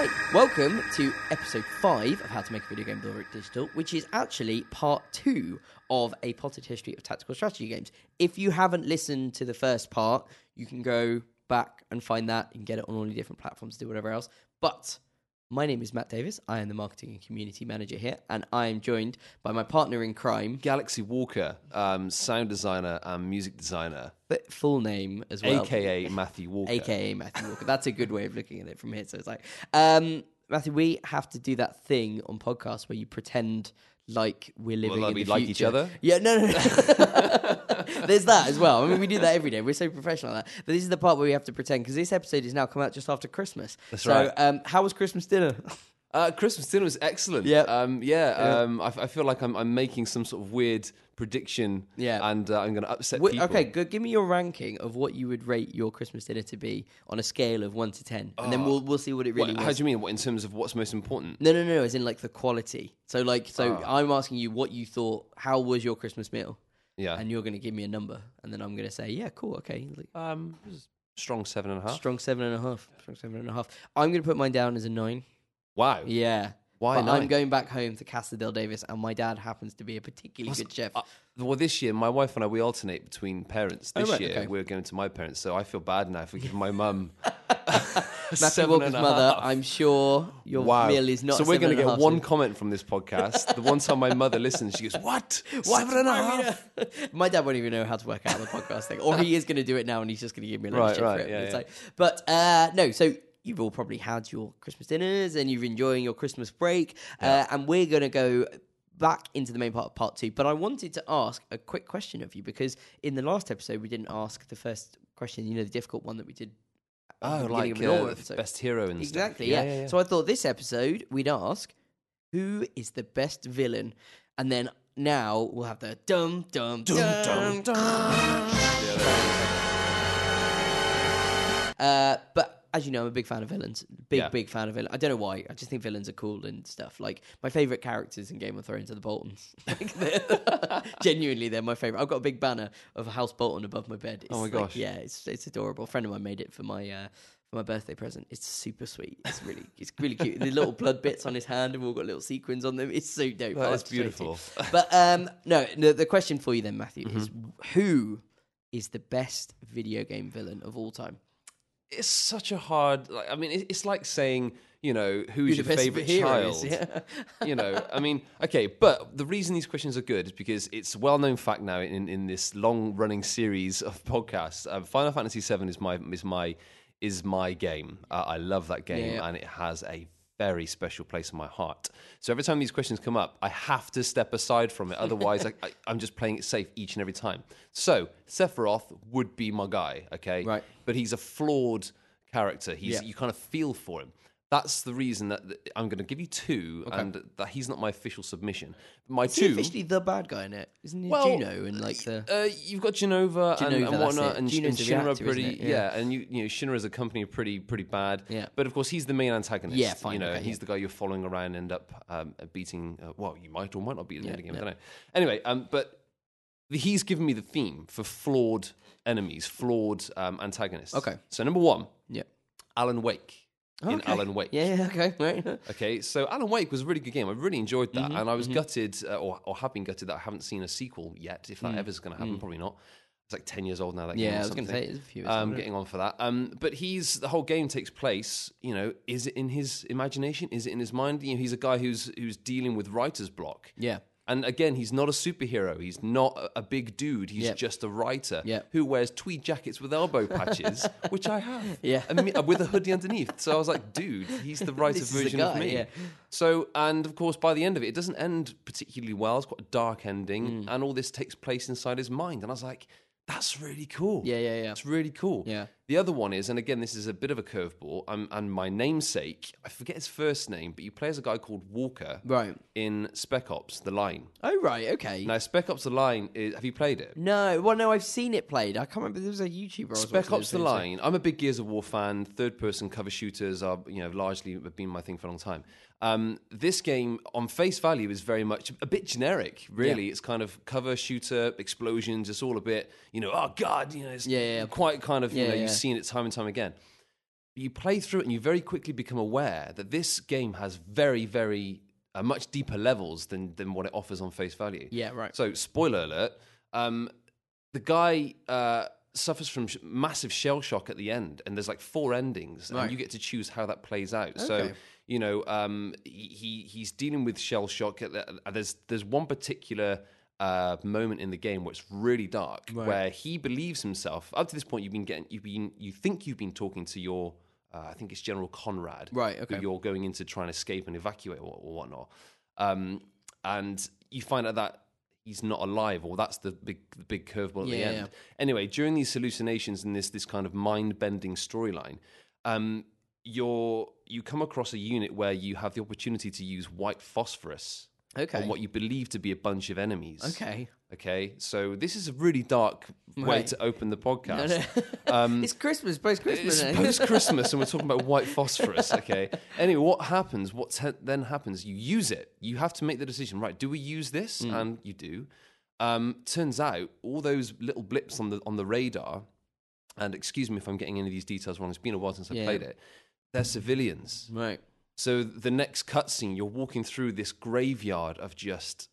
Right, welcome to episode five of How to Make a Video Game Build Digital, which is actually part two of a potted history of tactical strategy games. If you haven't listened to the first part, you can go back and find that. Can get it on all the different platforms, do whatever else. But my name is Matt Davis. I am the marketing and community manager here, and I am joined by my partner in crime, Galaxy Walker, um, sound designer and music designer, but full name as well, aka Matthew Walker. aka Matthew Walker. That's a good way of looking at it from here. So it's like, um, Matthew, we have to do that thing on podcasts where you pretend like we're living like in we the like future. each other? Yeah, no, no. no. There's that as well. I mean, we do that every day. We're so professional at that. But this is the part where we have to pretend because this episode is now come out just after Christmas. That's so, right. um, how was Christmas dinner? Uh, Christmas dinner was excellent. Yep. Um, yeah. Yeah. Um, I, I feel like I'm, I'm making some sort of weird prediction. Yeah. And uh, I'm going to upset people. okay, good. Give me your ranking of what you would rate your Christmas dinner to be on a scale of one to ten, and then we'll we'll see what it really What, how do you mean? What in terms of what's most important? No, no, no, no. As in like the quality. So, like, so Oh. I'm asking you what you thought. How was your Christmas meal? Yeah. And you're going to give me a number, and then I'm going to say, yeah, cool, okay. Um, strong seven and a half. strong seven and a half. Strong seven and a half. I'm going to put mine down as a nine. Wow. Yeah. Why But I'm going back home to Casa del Davis, and my dad happens to be a particularly good chef. Uh, well, this year, my wife and I, we alternate between parents. Oh, This right, year, okay. we're going to my parents, so I feel bad now if for giving my mum. Matthew Walker's mother. half. I'm sure your Wow. meal is not. so we're going to get one comment from this podcast. the one time my mother listens, she goes, "What? Seven and a half? My dad won't even know how to work out the podcast thing, or he is going to do it now, and he's just going to give me a Right, shit right, for it. yeah, yeah. like- but uh, no, so you've all probably had your Christmas dinners, and you're enjoying your Christmas break, uh, and we're going to go back into the main part of part two. But I wanted to ask a quick question of you because in the last episode we didn't ask the first question, you know, the difficult one that we did. the Oh, like of the uh, episode. best hero and stuff. Exactly, yeah. So I thought this episode we'd ask who is the best villain, and then now we'll have the dum dum dum dum. Uh, but as you know, I'm a big fan of villains. Big, Yeah. big fan of villains. I don't know why. I just think villains are cool and stuff. Like my favorite characters in Game of Thrones are the Boltons. Like, they're- genuinely, they're my favorite. I've got a big banner of House Bolton above my bed. It's Oh my like- gosh. yeah, it's it's adorable. A friend of mine made it for my. Uh, for my birthday present, it's super sweet. It's really, it's really cute. The little blood bits on his hand have all got little sequins on them. It's so dope. That I'll is have to show it to you. beautiful. But um, no, the, the question for you then, Matthew, is Mm-hmm. who is the best video game villain of all time? It's such a hard. Like, I mean, it's like saying, you know, who's your favorite hero child? yeah. you know, I mean, okay, but the reason these questions are good is because it's a well-known fact now in, in this long-running series of podcasts. Uh, Final Fantasy VII is my is my is my game. Uh, I love that game, yeah. and it has a very special place in my heart. So every time these questions come up, I have to step aside from it. Otherwise, I, I, I'm just playing it safe each and every time. So Sephiroth would be my guy, okay? Right. But he's a flawed character. He's Yeah. you kind of feel for him. That's the reason that, I'm going to give you two, and that he's not my official submission. My Is he two. officially the bad guy in it? Isn't he Well, Juno and like the? Uh, you've got Jenova, Jenova, and, that's and whatnot, it. and, and the Shinra reactor, pretty, it? yeah. Yeah. and you, you know, Shinra as a company are pretty, pretty bad. Yeah. But of course, he's the main antagonist. Yeah, fine, You know, okay, he's yeah. the guy you're following around, and end up um, beating. Uh, well, you might or might not beat at the end of the game. I don't know. Anyway, um, but he's given me the theme for flawed enemies, flawed um, antagonists. Okay. So number one, yeah. Alan Wake. In Okay. Alan Wake. Yeah, yeah, okay, right. Okay, so Alan Wake was a really good game. I really enjoyed Mm-hmm, that, and I was gutted, uh, or, or have been gutted, that I haven't seen a sequel yet. If that ever is going to happen, probably not. It's like ten years old now. That game Mm. Yeah, or I was going to say it's a few. years Um, getting on for that. Um, but he's the whole game takes place. You know, is it in his imagination? Is it in his mind? You know, he's a guy who's who's dealing with writer's block. Yeah. And again, he's not a superhero. He's not a- big dude. He's Yep. just a writer Yep. who wears tweed jackets with elbow patches, which I have. Yeah. I mean, with a hoodie underneath. So I was like, dude, he's the writer This is the version of me. yeah. So, and of course, by the end of it, it doesn't end particularly well. It's quite a dark ending, Mm. and all this takes place inside his mind. And I was like, that's really cool. Yeah, yeah, yeah. It's really cool. Yeah. The other one is, and again, this is a bit of a curveball. Um, and my namesake, I forget his first name, but you play as a guy called Walker Right. in Spec Ops: The Line. Oh, right. Okay. Now, Spec Ops: The Line, is, have you played it? No, well, no, I've seen it played. I can't remember. There was a YouTuber. Spec Ops: The Line. I'm a big Gears of War fan. Third-person cover shooters are, you know, largely been my thing for a long time. Um, this game, on face value, is very much a bit generic. Really, it's kind of cover shooter explosions. It's all a bit, you know, oh god, you know, it's Yeah, yeah, yeah. quite kind of, you Yeah, know, yeah. you've seen it time and time again. you play through it and you very quickly become aware that this game has very, very uh, much deeper levels than than what it offers on face value. Yeah, right. So, spoiler alert: um, the guy uh, suffers from sh- massive shell shock at the end, and there's like four endings, Right. and you get to choose how that plays out. So, Okay. You know, um, he he- he's dealing with shell shock. The, uh, there's there's one particular. Uh, moment in the game where it's really dark, where he believes himself. Up to this point, you've been getting, you've been, you think you've been talking to your, uh, I think it's General Conrad, Right, who okay. you're going in to try and escape and evacuate or, or whatnot. Um, and you find out that he's not alive, or that's the big the big curveball at the end. yeah. Anyway, during these hallucinations and this this kind of mind bending storyline, um, you're you come across a unit where you have the opportunity to use white phosphorus Okay. on what you believe to be a bunch of enemies. Okay. Okay, so this is a really dark way Right. to open the podcast. No, no. Um, it's Christmas, post Christmas. it's post Christmas, and we're talking about white phosphorus. Okay. Anyway, what happens? What te- then happens? You use it. You have to make the decision. Right? Do we use this? Mm. And you do. Um, turns out all those little blips on the on the radar. And excuse me if I'm getting any of these details wrong. It's been a while since I Yeah. played it. They're civilians. right. So the next cutscene, you're walking through this graveyard of just,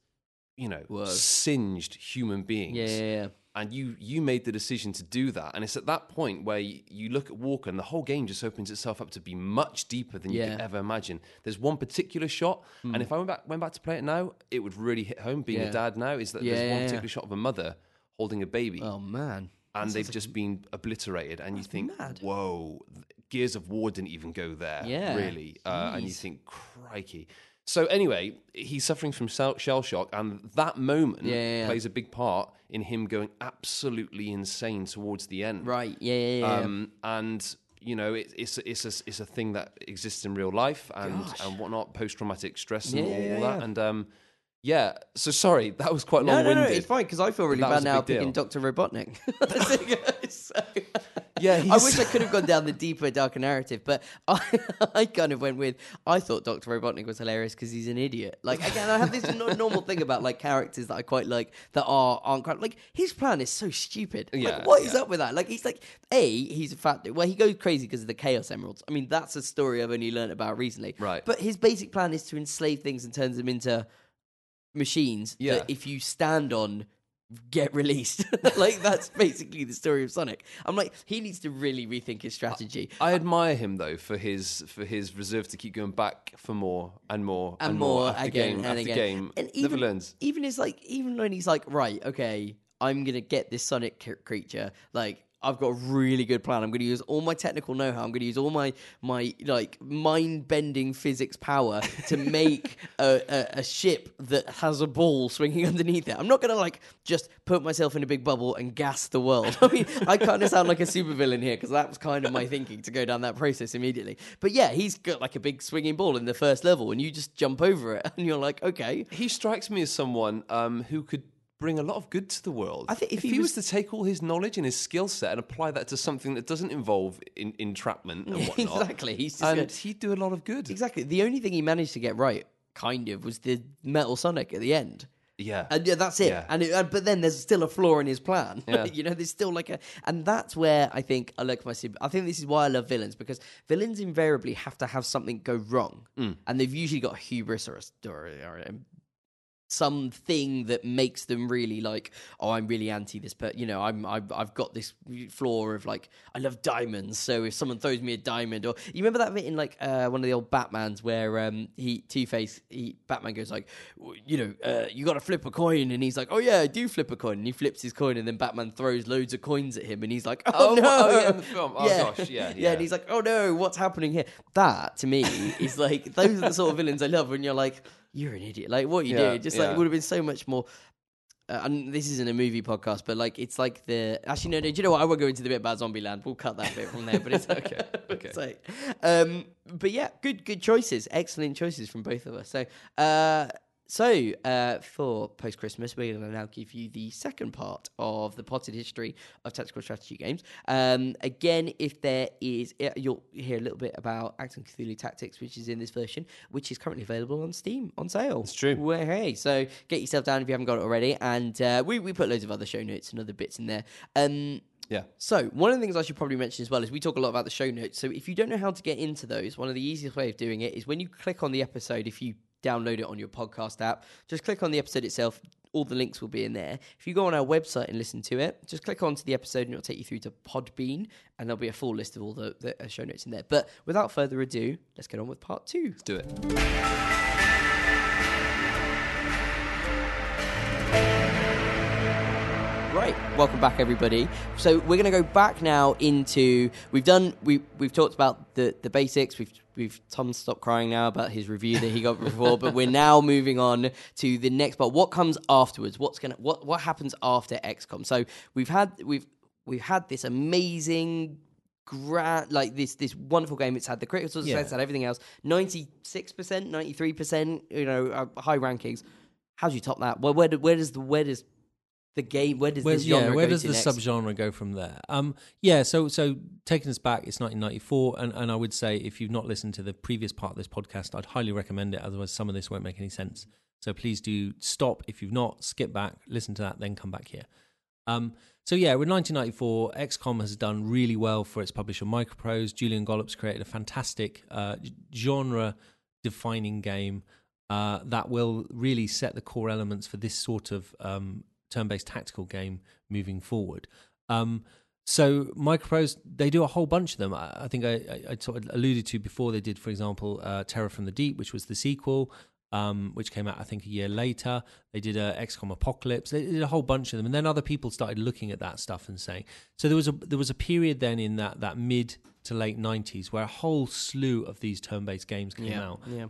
you know, Whoa. singed human beings Yeah, yeah, yeah. and you you made the decision to do that and it's at that point where you, you look at walker and the whole game just opens itself up to be much deeper than you could Yeah. Hmm. ever imagine there's one particular shot and if i went back went back to play it now it would really hit home being Yeah. a dad now is that Yeah, there's yeah, one yeah. particular shot of a mother holding a baby Oh man. and they've just been obliterated and you think mad. whoa gears of war didn't even go there Yeah. really uh, and you think crikey so anyway he's suffering from shell shock and that moment Yeah, yeah, yeah. plays a big part in him going absolutely insane towards the end Right. Yeah, yeah, yeah. um, and you know it, it's it's a, it's a thing that exists in real life and Gosh. and whatnot post traumatic stress and all, that and um yeah so sorry that was quite no, long no, winded no, it's fine because I feel really bad now picking Doctor Robotnik. So- Yeah, I wish I could have gone down the deeper, darker narrative, but I, I kind of went with. I thought Doctor Robotnik was hilarious because he's an idiot. Like again, I have this no- normal thing about like characters that I quite like that are aren't quite like his plan is so stupid. Like, Yeah, what is up with that? Like he's like a he's a fat. Well, he goes crazy because of the Chaos Emeralds. I mean, that's a story I've only learned about recently. Right. But his basic plan is to enslave things and turns them into machines Yeah. that if you stand on get released like that's basically the story of sonic i'm like he needs to really rethink his strategy I admire him though for his for his reserve to keep going back for more and more and, more, more, after again game and after again game. and Never even, learns. even his like even when he's like right okay i'm gonna get this sonic c- creature like I've got a really good plan. I'm going to use all my technical know-how. I'm going to use all my my like mind-bending physics power to make a, a, a ship that has a ball swinging underneath it. I'm not going to like just put myself in a big bubble and gas the world. I mean, I kind of sound like a supervillain here because that was kind of my thinking to go down that process immediately. But yeah, he's got like a big swinging ball in the first level, and you just jump over it, and you're like, okay, He strikes me as someone um, who could bring a lot of good to the world. I think if he, he was, to take all his knowledge and his skill set and apply that to something that doesn't involve in, entrapment and whatnot, exactly. He's and good. he'd do a lot of good. Exactly. The only thing he managed to get right, kind of, was the Metal Sonic at the end. Yeah, And yeah, that's it. Yeah. And it, uh, but then there's still a flaw in his plan. Yeah. you know, there's still like a, and that's where I think I like my. I think this is why I love villains because villains invariably have to have something go wrong, Mm. and they've usually got hubris or a story or a, something that makes them really like, oh, I'm really anti this, but you know, I'm I've, I've got this flaw of like I love diamonds, so if someone throws me a diamond, or you remember that bit in like uh, one of the old Batman's where um he Two Face he Batman goes like, you know, uh, you got to flip a coin, and he's like, oh yeah, I do flip a coin, and he flips his coin, and then Batman throws loads of coins at him, and he's like, oh, Oh, no, oh, yeah, in the film. Oh, gosh, yeah, yeah. and he's like, oh no, what's happening here? That to me is like those are the sort of villains I love when you're like, you're an idiot, like what you Yeah, do, just like yeah. it would have been so much more. Uh, and this isn't a movie podcast, but like it's like the actually no, no. Do you know what? I won't go into the bit about Zombieland. We'll cut that bit from there. But it's Okay, okay. So, um, but yeah, good, good choices, excellent choices from both of us. So, uh, so uh, for post Christmas, we're going to now give you the second part of the potted history of tactical strategy games. Um, again, if there is, uh, you'll hear a little bit about Achtung Cthulhu Tactics, which is in this version, which is currently available on Steam on sale. It's true. Well, hey, so get yourself down if you haven't got it already, and uh, we we put loads of other show notes and other bits in there. Um, Yeah. So, one of the things I should probably mention as well is we talk a lot about the show notes. So, if you don't know how to get into those, one of the easiest way of doing it is when you click on the episode, if you download it on your podcast app, just click on the episode itself. All the links will be in there. If you go on our website and listen to it, just click onto the episode and it'll take you through to Podbean, and there'll be a full list of all the, the uh, show notes in there. But without further ado, let's get on with part two. Let's do it. Right, welcome back, everybody. So we're going to go back now into we've done we we've talked about the the basics. We've we've Tom stopped crying now about his review that he got before, but we're now moving on to the next part. What comes afterwards? What's gonna what what happens after XCOM? So we've had we've we've had this amazing grand like this this wonderful game. It's had the critical success, Yeah. it's had everything else. Ninety six percent, ninety three percent. You know, uh, high rankings. How do you top that? Well, where do, where does the where does the game where does Where's, this genre yeah, where go does the next? subgenre go from there? Um, yeah, so so taking us back, it's 1994, and, and I would say if you've not listened to the previous part of this podcast, I'd highly recommend it. Otherwise, some of this won't make any sense. So please do stop if you've not, skip back, listen to that, then come back here. Um, so yeah, with 1994, XCOM has done really well for its publisher Microprose. Julian Gollop's created a fantastic uh, genre-defining game uh, that will really set the core elements for this sort of um, turn-based tactical game moving forward. Um, so Microprose, they do a whole bunch of them. I, I think I, I, I sort of alluded to before. They did, for example, uh, Terror from the Deep, which was the sequel, um, which came out I think a year later. They did a XCOM Apocalypse. They did a whole bunch of them, and then other people started looking at that stuff and saying. So there was a there was a period then in that that mid to late nineties where a whole slew of these turn-based games came yeah, out. yeah.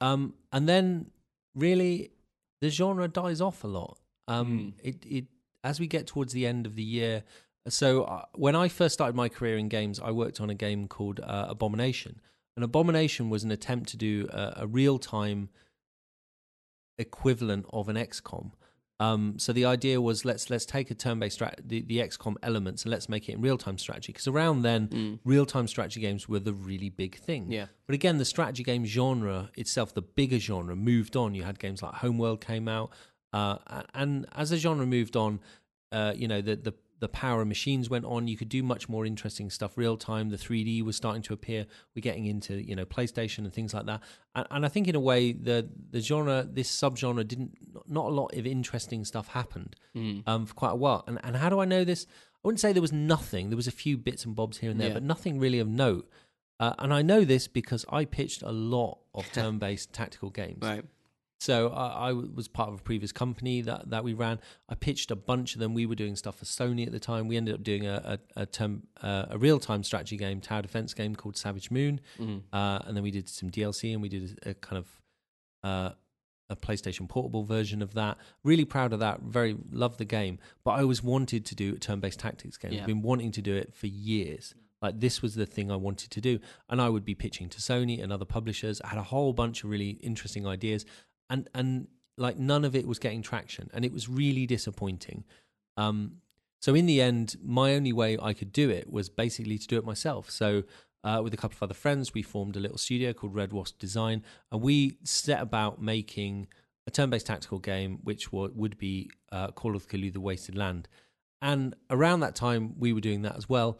Um, and then really the genre dies off a lot. Um, Hmm. It it as we get towards the end of the year. So uh, when I first started my career in games, I worked on a game called uh, Abomination. And Abomination was an attempt to do a, a real time equivalent of an XCOM. Um, so the idea was let's let's take a turn-based strat- the, the XCOM elements and let's make it in real-time strategy because around then real-time strategy games were the really big thing. Yeah. But again, the strategy game genre itself, the bigger genre, moved on. You had games like Homeworld came out, uh, and as the genre moved on, uh, you know the the the power of machines went on. You could do much more interesting stuff real time. The 3D was starting to appear. We're getting into you know PlayStation and things like that. And, and I think in a way the the genre, this subgenre, didn't not a lot of interesting stuff happened um, for quite a while. And and how do I know this? I wouldn't say there was nothing. There was a few bits and bobs here and there, Yeah. but nothing really of note. Uh, and I know this because I pitched a lot of turn-based tactical games. Right. So I, I was part of a previous company that, that we ran. I pitched a bunch of them. We were doing stuff for Sony at the time. We ended up doing a a, a, term, uh, a real time strategy game, tower defense game called Savage Moon, uh, and then we did some DLC and we did a, a kind of uh, a PlayStation Portable version of that. Really proud of that. Very loved the game, but I always wanted to do a turn based tactics game. Yeah. I've been wanting to do it for years. Like this was the thing I wanted to do, and I would be pitching to Sony and other publishers. I had a whole bunch of really interesting ideas, and and like none of it was getting traction, and it was really disappointing. Um, so in the end, my only way I could do it was basically to do it myself. So uh, with a couple of other friends, we formed a little studio called Red Wasp Design, and we set about making a turn-based tactical game, which would be uh, Call of Cthulhu: The Wasted Land. And around that time, we were doing that as well.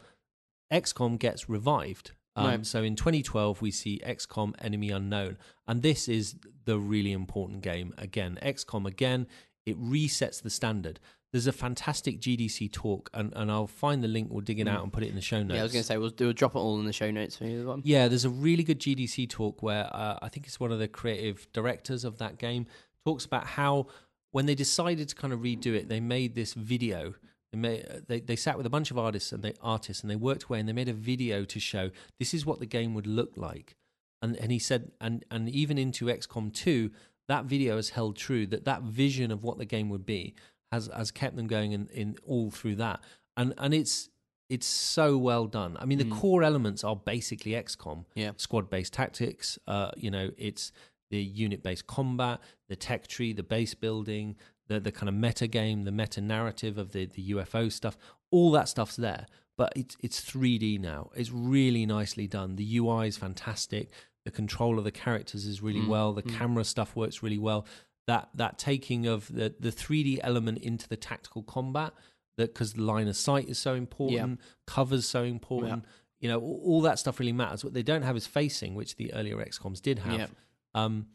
XCOM gets revived. Um, Right. So in 2012, we see XCOM Enemy Unknown. And this is the really important game. Again, XCOM, again, it resets the standard. There's a fantastic GDC talk, and, and I'll find the link, we'll dig it out and put it in the show notes. Mm. Yeah, I was going to say we'll, we'll drop it all in the show notes for you. as well. Yeah, there's a really good GDC talk where uh, I think it's one of the creative directors of that game talks about how when they decided to kind of redo it, they made this video. They, made, they they sat with a bunch of artists and they artists and they worked away and they made a video to show this is what the game would look like. And and he said and and even into XCOM 2, that video has held true that that vision of what the game would be has has kept them going in, in all through that. And and it's it's so well done. I mean, the core elements are basically XCOM. Yeah. Squad based tactics. Uh, you know, it's the unit based combat, the tech tree, the base building, the the kind of meta game, the meta narrative of the the UFO stuff. All that stuff's there, but it's it's 3D now. It's really nicely done. The UI is fantastic. The control of the characters is really well. The camera stuff works really well. That that taking of the the 3D element into the tactical combat that because line of sight is so important, covers so important. You know, all, all that stuff really matters. What they don't have is facing, which the earlier XComs did have. Yeah. Um,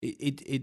it, it it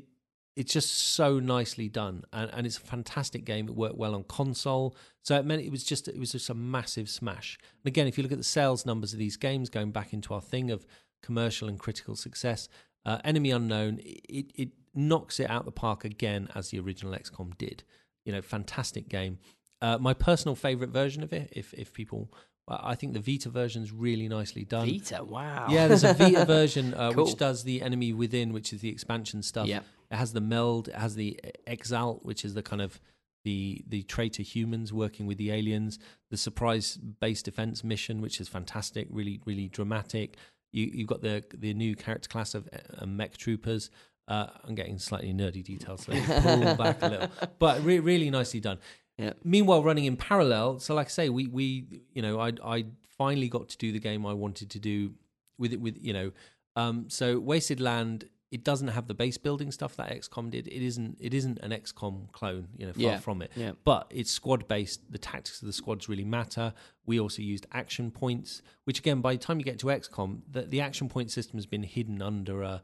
it's just so nicely done, and, and it's a fantastic game. It worked well on console, so it meant it was just it was just a massive smash. And again, if you look at the sales numbers of these games, going back into our thing of commercial and critical success, uh, Enemy Unknown it it knocks it out the park again as the original XCOM did. You know, fantastic game. Uh, my personal favorite version of it, if if people, I think the Vita version is really nicely done. Vita, wow. Yeah, there's a Vita version uh, Cool. which does the enemy within, which is the expansion stuff. Yeah. It has the meld. It has the exalt, which is the kind of the the traitor humans working with the aliens. The surprise base defense mission, which is fantastic, really really dramatic. You you've got the the new character class of uh, mech troopers. Uh, I'm getting slightly nerdy details, so pull back a little, but re- really nicely done. Yeah. Meanwhile, running in parallel, so like I say, we we you know I I finally got to do the game I wanted to do with it with you know um so Wasted Land it doesn't have the base building stuff that XCOM did. It isn't it isn't an XCOM clone, you know, far Yeah. from it. Yeah. But it's squad based. The tactics of the squads really matter. We also used action points, which again, by the time you get to XCOM, the, the action point system has been hidden under a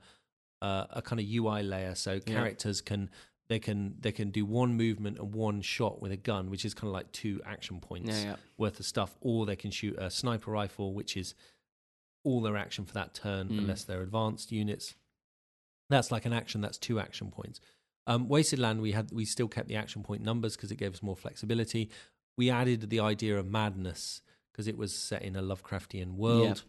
a, a kind of UI layer, so characters can they can they can do one movement and one shot with a gun, which is kind of like two action points Yeah, yeah. worth of stuff, or they can shoot a sniper rifle, which is all their action for that turn, Mm. unless they're advanced units. That's like an action. That's two action points. Um, Wasted Land, we had we still kept the action point numbers because it gave us more flexibility. We added the idea of madness because it was set in a Lovecraftian world.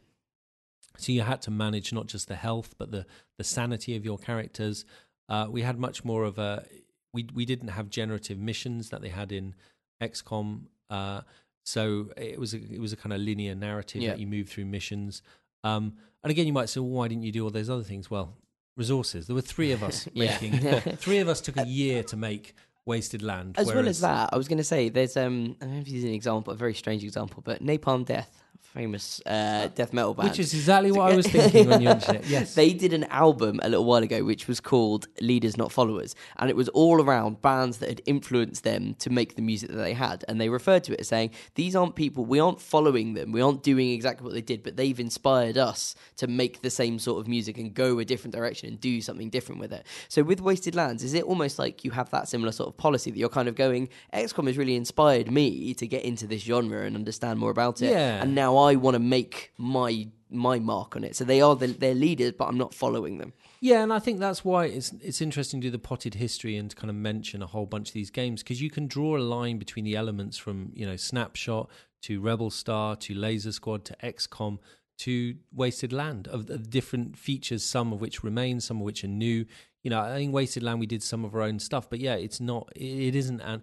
So you had to manage not just the health but the the sanity of your characters. Uh, we had much more of a we we didn't have generative missions that they had in XCOM. Uh, so it was a, it was a kind of linear narrative Yeah. that you move through missions. Um, and again, you might say, well, why didn't you do all those other things? Well, resources. There were three of us Yeah. making. three of us took a year to make Wasted Land. As well whereas- as that, I was going to say there's um I don't know if is an example, a very strange example, but Napalm Death, famous uh, death metal band, which is exactly what I was thinking when you mentioned it. Yes, They did an album a little while ago which was called Leaders Not Followers. And it was all around bands that had influenced them to make the music that they had. And they referred to it as saying, These aren't people, we aren't following them, we aren't doing exactly what they did, but they've inspired us to make the same sort of music and go a different direction and do something different with it. So with Wasted Lands, is it almost like you have that similar sort of policy that you're kind of going, XCOM has really inspired me to get into this genre and understand more about it. Yeah. And now I want to make my my mark on it. So they are the, they're leaders, but I'm not following them. Yeah, and I think that's why it's it's interesting to do the potted history and to kind of mention a whole bunch of these games because you can draw a line between the elements from you know Snapshot to Rebel Star to Laser Squad to XCOM to Wasted Land of the different features, some of which remain, some of which are new. You know, I think Wasted Land we did some of our own stuff, but yeah, it's not. It, it isn't an.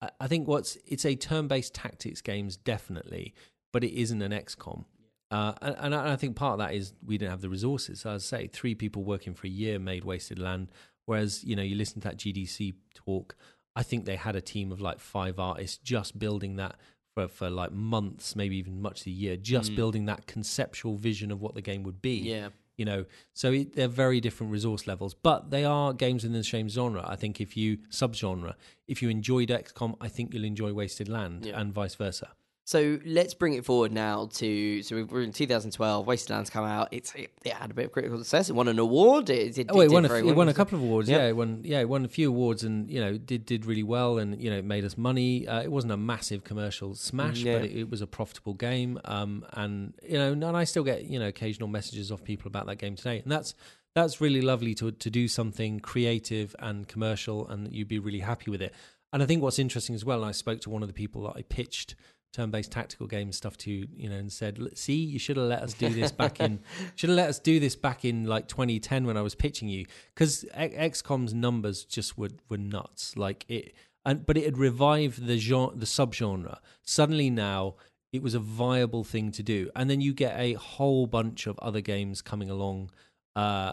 I- I think what's it's a turn-based tactics games definitely, but it isn't an XCOM. Uh, and, and I think part of that is we didn't have the resources. So as I say, three people working for a year made Wasted Land. Whereas, you know, you listen to that GDC talk, I think they had a team of like five artists just building that for, for like months, maybe even much of a year, just building that conceptual vision of what the game would be. Yeah. You know, so it, they're very different resource levels, but they are games within the same genre. I think if you subgenre, if you enjoyed XCOM, I think you'll enjoy Wasted Land, Yeah. and vice versa. So let's bring it forward now to so we're in 2012. Wastelands come out. It's it, it had a bit of critical success. It won an award. It, did, Oh, it won a, f- it won a couple of awards. Yep. Yeah, it won. Yeah, it won a few awards, and you know, did did really well, and you know, it made us money. Uh, it wasn't a massive commercial smash, Yeah. but it, it was a profitable game. Um, and you know, and I still get you know occasional messages off people about that game today, and that's that's really lovely to to do something creative and commercial, and you'd be really happy with it. And I think what's interesting as well, and I spoke to one of the people that I pitched turn-based tactical game stuff to you know and said see you should have let us do this back in should have let us do this back in like 2010 when i was pitching you because xcom's numbers just were were nuts like it and but it had revived the genre the subgenre suddenly now it was a viable thing to do and then you get a whole bunch of other games coming along uh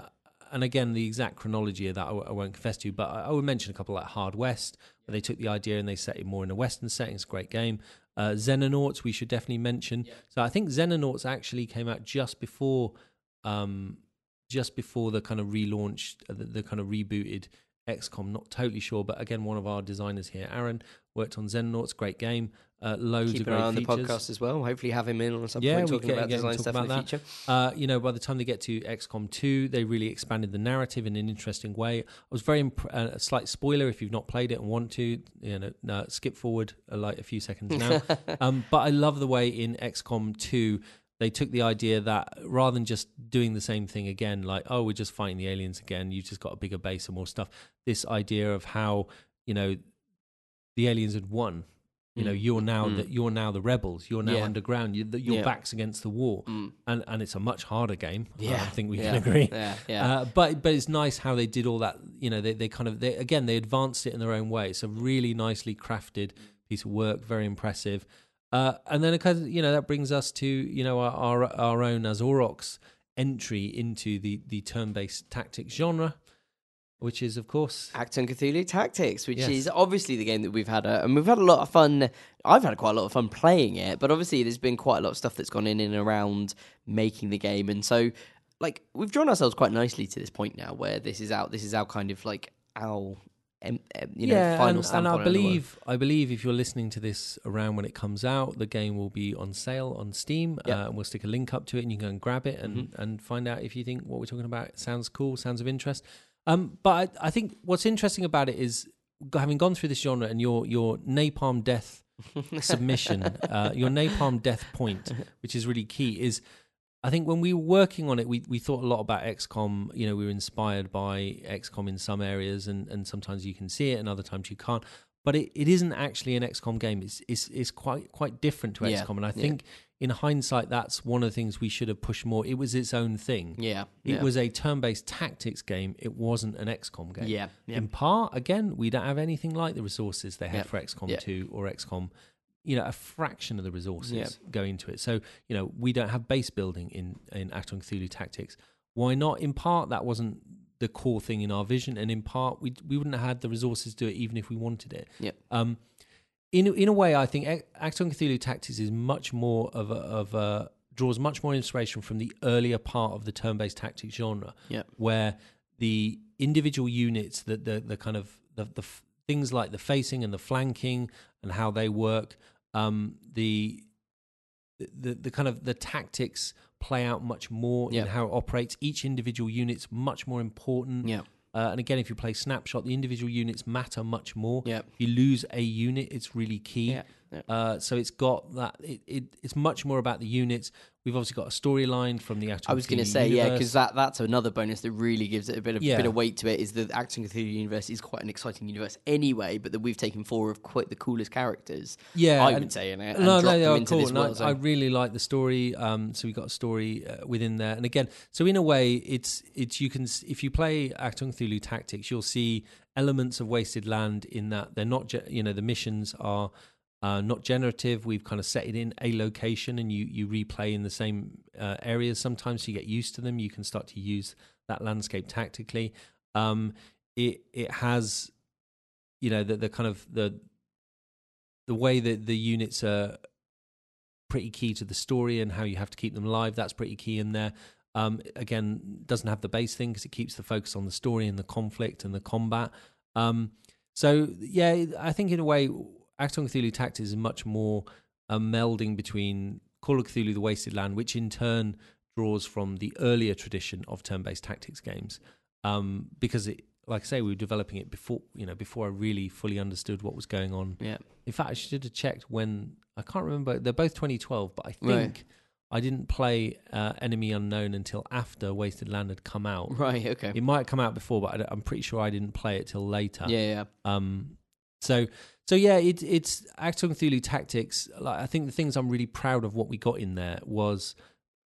and again, the exact chronology of that I w- I won't confess to, but I I would mention a couple like Hard West, where they took the idea and they set it more in a Western setting. It's a great game. Uh, Xenonauts, we should definitely mention. So I think Xenonauts actually came out just before, um, just before the kind of relaunched, uh, the, the kind of rebooted XCOM. Not totally sure, but again, one of our designers here, Aaron, worked on Xenonauts. Great game. Uh, loads Keep of great on the podcast as well. Hopefully, have him in on some Yeah, point talking get- about get design stuff about in the that. future. Uh, you know, by the time they get to XCOM 2, they really expanded the narrative in an interesting way. I was very imp- uh, a slight spoiler if you've not played it and want to, you know, no, skip forward like a few seconds now. um, but I love the way in XCOM 2 they took the idea that rather than just doing the same thing again, like oh we're just fighting the aliens again, you've just got a bigger base and more stuff. This idea of how you know the aliens had won. You know, Mm. you're now Mm. the you're now the rebels. You're now Yeah. underground. You, the, your Yeah. back's against the wall, Mm. and and it's a much harder game. Yeah, I think we yeah, can agree. Yeah, yeah. Uh, but but it's nice how they did all that. You know, they they kind of they again they advanced it in their own way. It's a really nicely crafted piece of work, very impressive. Uh, and then because you know that brings us to you know our our, our own Auroch's entry into the the turn based tactics genre, which is of course Achtung Cthulhu Tactics, which Yes. is obviously the game that we've had, a, and we've had a lot of fun. I've had quite a lot of fun playing it, but obviously there's been quite a lot of stuff that's gone in and around making the game, and so like we've drawn ourselves quite nicely to this point now, where this is out. This is our kind of like our, you know, yeah, final and, and I on it in the world. believe I believe if you're listening to this around when it comes out, the game will be on sale on Steam, Yep. uh, and we'll stick a link up to it, and you can go and grab it and Mm-hmm. and find out if you think what we're talking about sounds cool, sounds of interest. Um, but I, I think what's interesting about it is having gone through this genre and your your napalm death submission, uh, your napalm death point, which is really key, is I think when we were working on it, we, we thought a lot about XCOM. You know, we were inspired by XCOM in some areas, and, and sometimes you can see it, and other times you can't. But it, it isn't actually an XCOM game. It's it's, it's quite quite different to Yeah, XCOM, and I yeah. think in hindsight, that's one of the things we should have pushed more. It was its own thing. Yeah, It yeah. was a turn-based tactics game. It wasn't an XCOM game. Yeah, yeah. In part, again, we don't have anything like the resources they had Yeah, for XCOM yeah. 2 or XCOM. You know, a fraction of the resources Yeah. go into it. So, you know, we don't have base building in in Achtung Cthulhu Tactics. Why not? In part, that wasn't the core thing in our vision, and in part, we we wouldn't have had the resources to do it even if we wanted it. Yep. Um, in in a way, I think Ac- Achtung Cthulhu Tactics is much more of a, of a draws much more inspiration from the earlier part of the turn-based tactics genre, Yep. where the individual units, the the, the kind of the, the f- things like the facing and the flanking and how they work, um, the the the kind of the tactics play out much more Yep. in how it operates. Each individual unit's much more important. Yeah. Uh, and again, if you play snapshot, the individual units matter much more. Yep. If you lose a unit, it's really key. Yeah, yeah. Uh, so it's got that. It, it it's much more about the units. We've obviously got a storyline from the Achtung I was going to say, yeah, because that, that's another bonus that really gives it a bit of Yeah. bit of weight to it. Is the Achtung Cthulhu universe is quite an exciting universe anyway, but that we've taken four of quite the coolest characters. Yeah, I would say in it. And no, no, them they are into cool. I, world. so- I really like the story. Um, so we got a story uh, within there, and again, so in a way, it's it's you can if you play Achtung Cthulhu Tactics, you'll see elements of Wasted Land in that they're not, you know, the missions are. Uh, not generative. We've kind of set it in a location, and you you replay in the same uh, areas. Sometimes so you get used to them. You can start to use that landscape tactically. Um, it it has, you know, the the kind of the the way that the units are pretty key to the story and how you have to keep them alive. That's pretty key in there. Um, again, doesn't have the base thing because it keeps the focus on the story and the conflict and the combat. Um, so yeah, I think in a way, Achtung Cthulhu Tactics is much more a melding between Call of Cthulhu: The Wasted Land, which in turn draws from the earlier tradition of turn-based tactics games, um, because it, like I say, we were developing it before you know before I really fully understood what was going on yeah. in fact, I should have checked when I can't remember. They're both 2012, but I think Right. I didn't play uh, Enemy Unknown until after Wasted Land had come out. Right. Okay. It might have come out before, but I I'm pretty sure I didn't play it till later. Yeah. Yeah. Um. So so yeah, it, it's Achtung Cthulhu Tactics. Like I think the things I'm really proud of what we got in there was,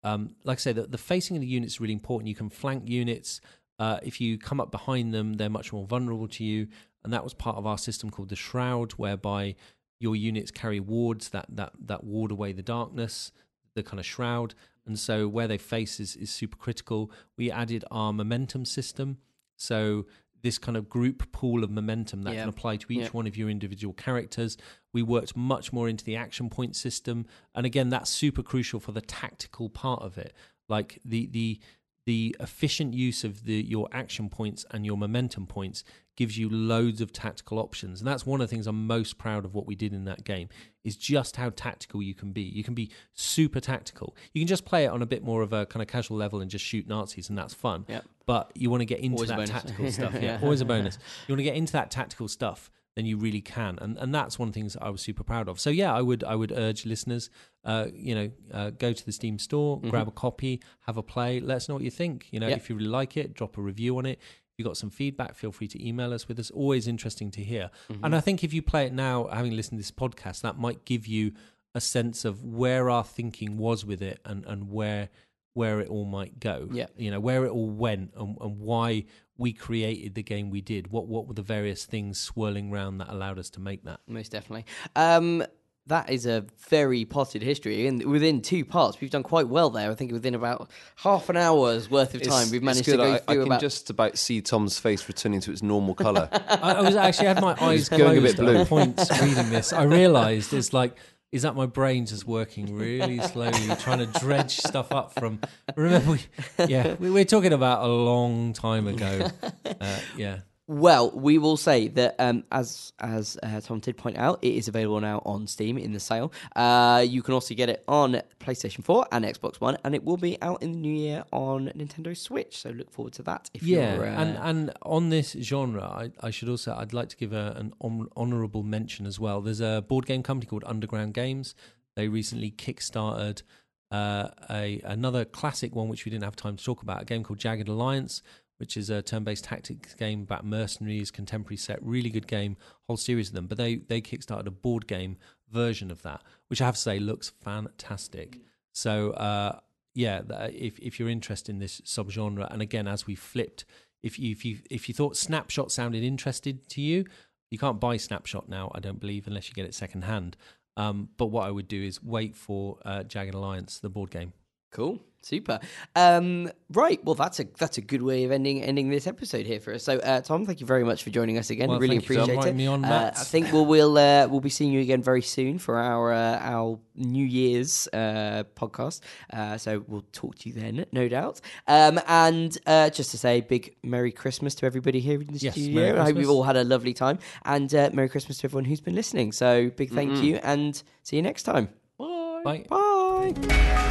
um, like I say, the, the facing of the units is really important. You can flank units. Uh, if you come up behind them, they're much more vulnerable to you, and that was part of our system called the Shroud, whereby your units carry wards that that that ward away the darkness, the kind of shroud, and so where they face is is super critical. We added our momentum system, so this kind of group pool of momentum that Yeah. can apply to each Yeah. one of your individual characters. We worked much more into the action point system, and again, that's super crucial for the tactical part of it. Like the the the efficient use of the your action points and your momentum points gives you loads of tactical options. And that's one of the things i'm most proud of what we did in that game is just how tactical you can be. You can be super tactical. You can just play it on a bit more of a kind of casual level and just shoot nazis and that's fun. Yep. but you want to get into Always that tactical stuff. Yeah Yeah. always a bonus. You want to get into that tactical stuff then you really can. And and that's one of the things I was super proud of. So yeah I would I would urge listeners uh, you know uh, go to the Steam store grab a copy have a play let us know what you think. You know Yeah. if you really like it drop a review on it. If you got some feedback feel free to email us with us. Always interesting to hear. And I think if you play it now having listened to this podcast that might give you a sense of where our thinking was with it and and where where it all might go. Yeah. you know where it all went and, and why we created the game we did what what were the various things swirling around that allowed us to make that Most definitely. Um, that is a very potted history, and within two parts, we've done quite well there. I think within about half an hour's worth of time, It's- we've it's managed to go I, I can about. just about see Tom's face returning to its normal colour. I, I was actually had my eyes going a bit blue. at points reading this I realized it's like is that my brain just working really slowly trying to dredge stuff up from remember we yeah we, we're talking about a long time ago. Uh, yeah Well, we will say that um, as as uh, Tom did point out, it is available now on Steam in the sale. Uh, you can also get it on PlayStation 4 and Xbox One, and it will be out in the new year on Nintendo Switch. So look forward to that. If yeah you're, uh, and and on this genre I, I should also i'd like to give a, an hon- honorable mention as well there's a board game company called underground games they recently kickstarted uh, a another classic one which we didn't have time to talk about a game called jagged alliance which is a turn-based tactics game about mercenaries contemporary set really good game whole series of them but they they kickstarted a board game version of that which i have to say looks fantastic so uh yeah, if if you're interested in this subgenre, and again, as we flipped, if you if you if you thought Snapshot sounded interested to you, you can't buy Snapshot now, I don't believe, unless you get it second hand. Um, but what I would do is wait for uh, Jagged Alliance, the board game. Cool, super. Um, right, well, that's a that's a good way of ending ending this episode here for us. So, uh, Tom, thank you very much for joining us again. Well, really thank you for appreciate it. me on, Uh, I think we'll we'll uh, we'll be seeing you again very soon for our uh, our New Year's uh, podcast. Uh, so we'll talk to you then, no doubt. Um, and uh, just to say, big Merry Christmas to everybody here in the Yes, studio. I hope you've all had a lovely time, and uh, Merry Christmas to everyone who's been listening. So, big thank you, and see you next time. Bye. Bye.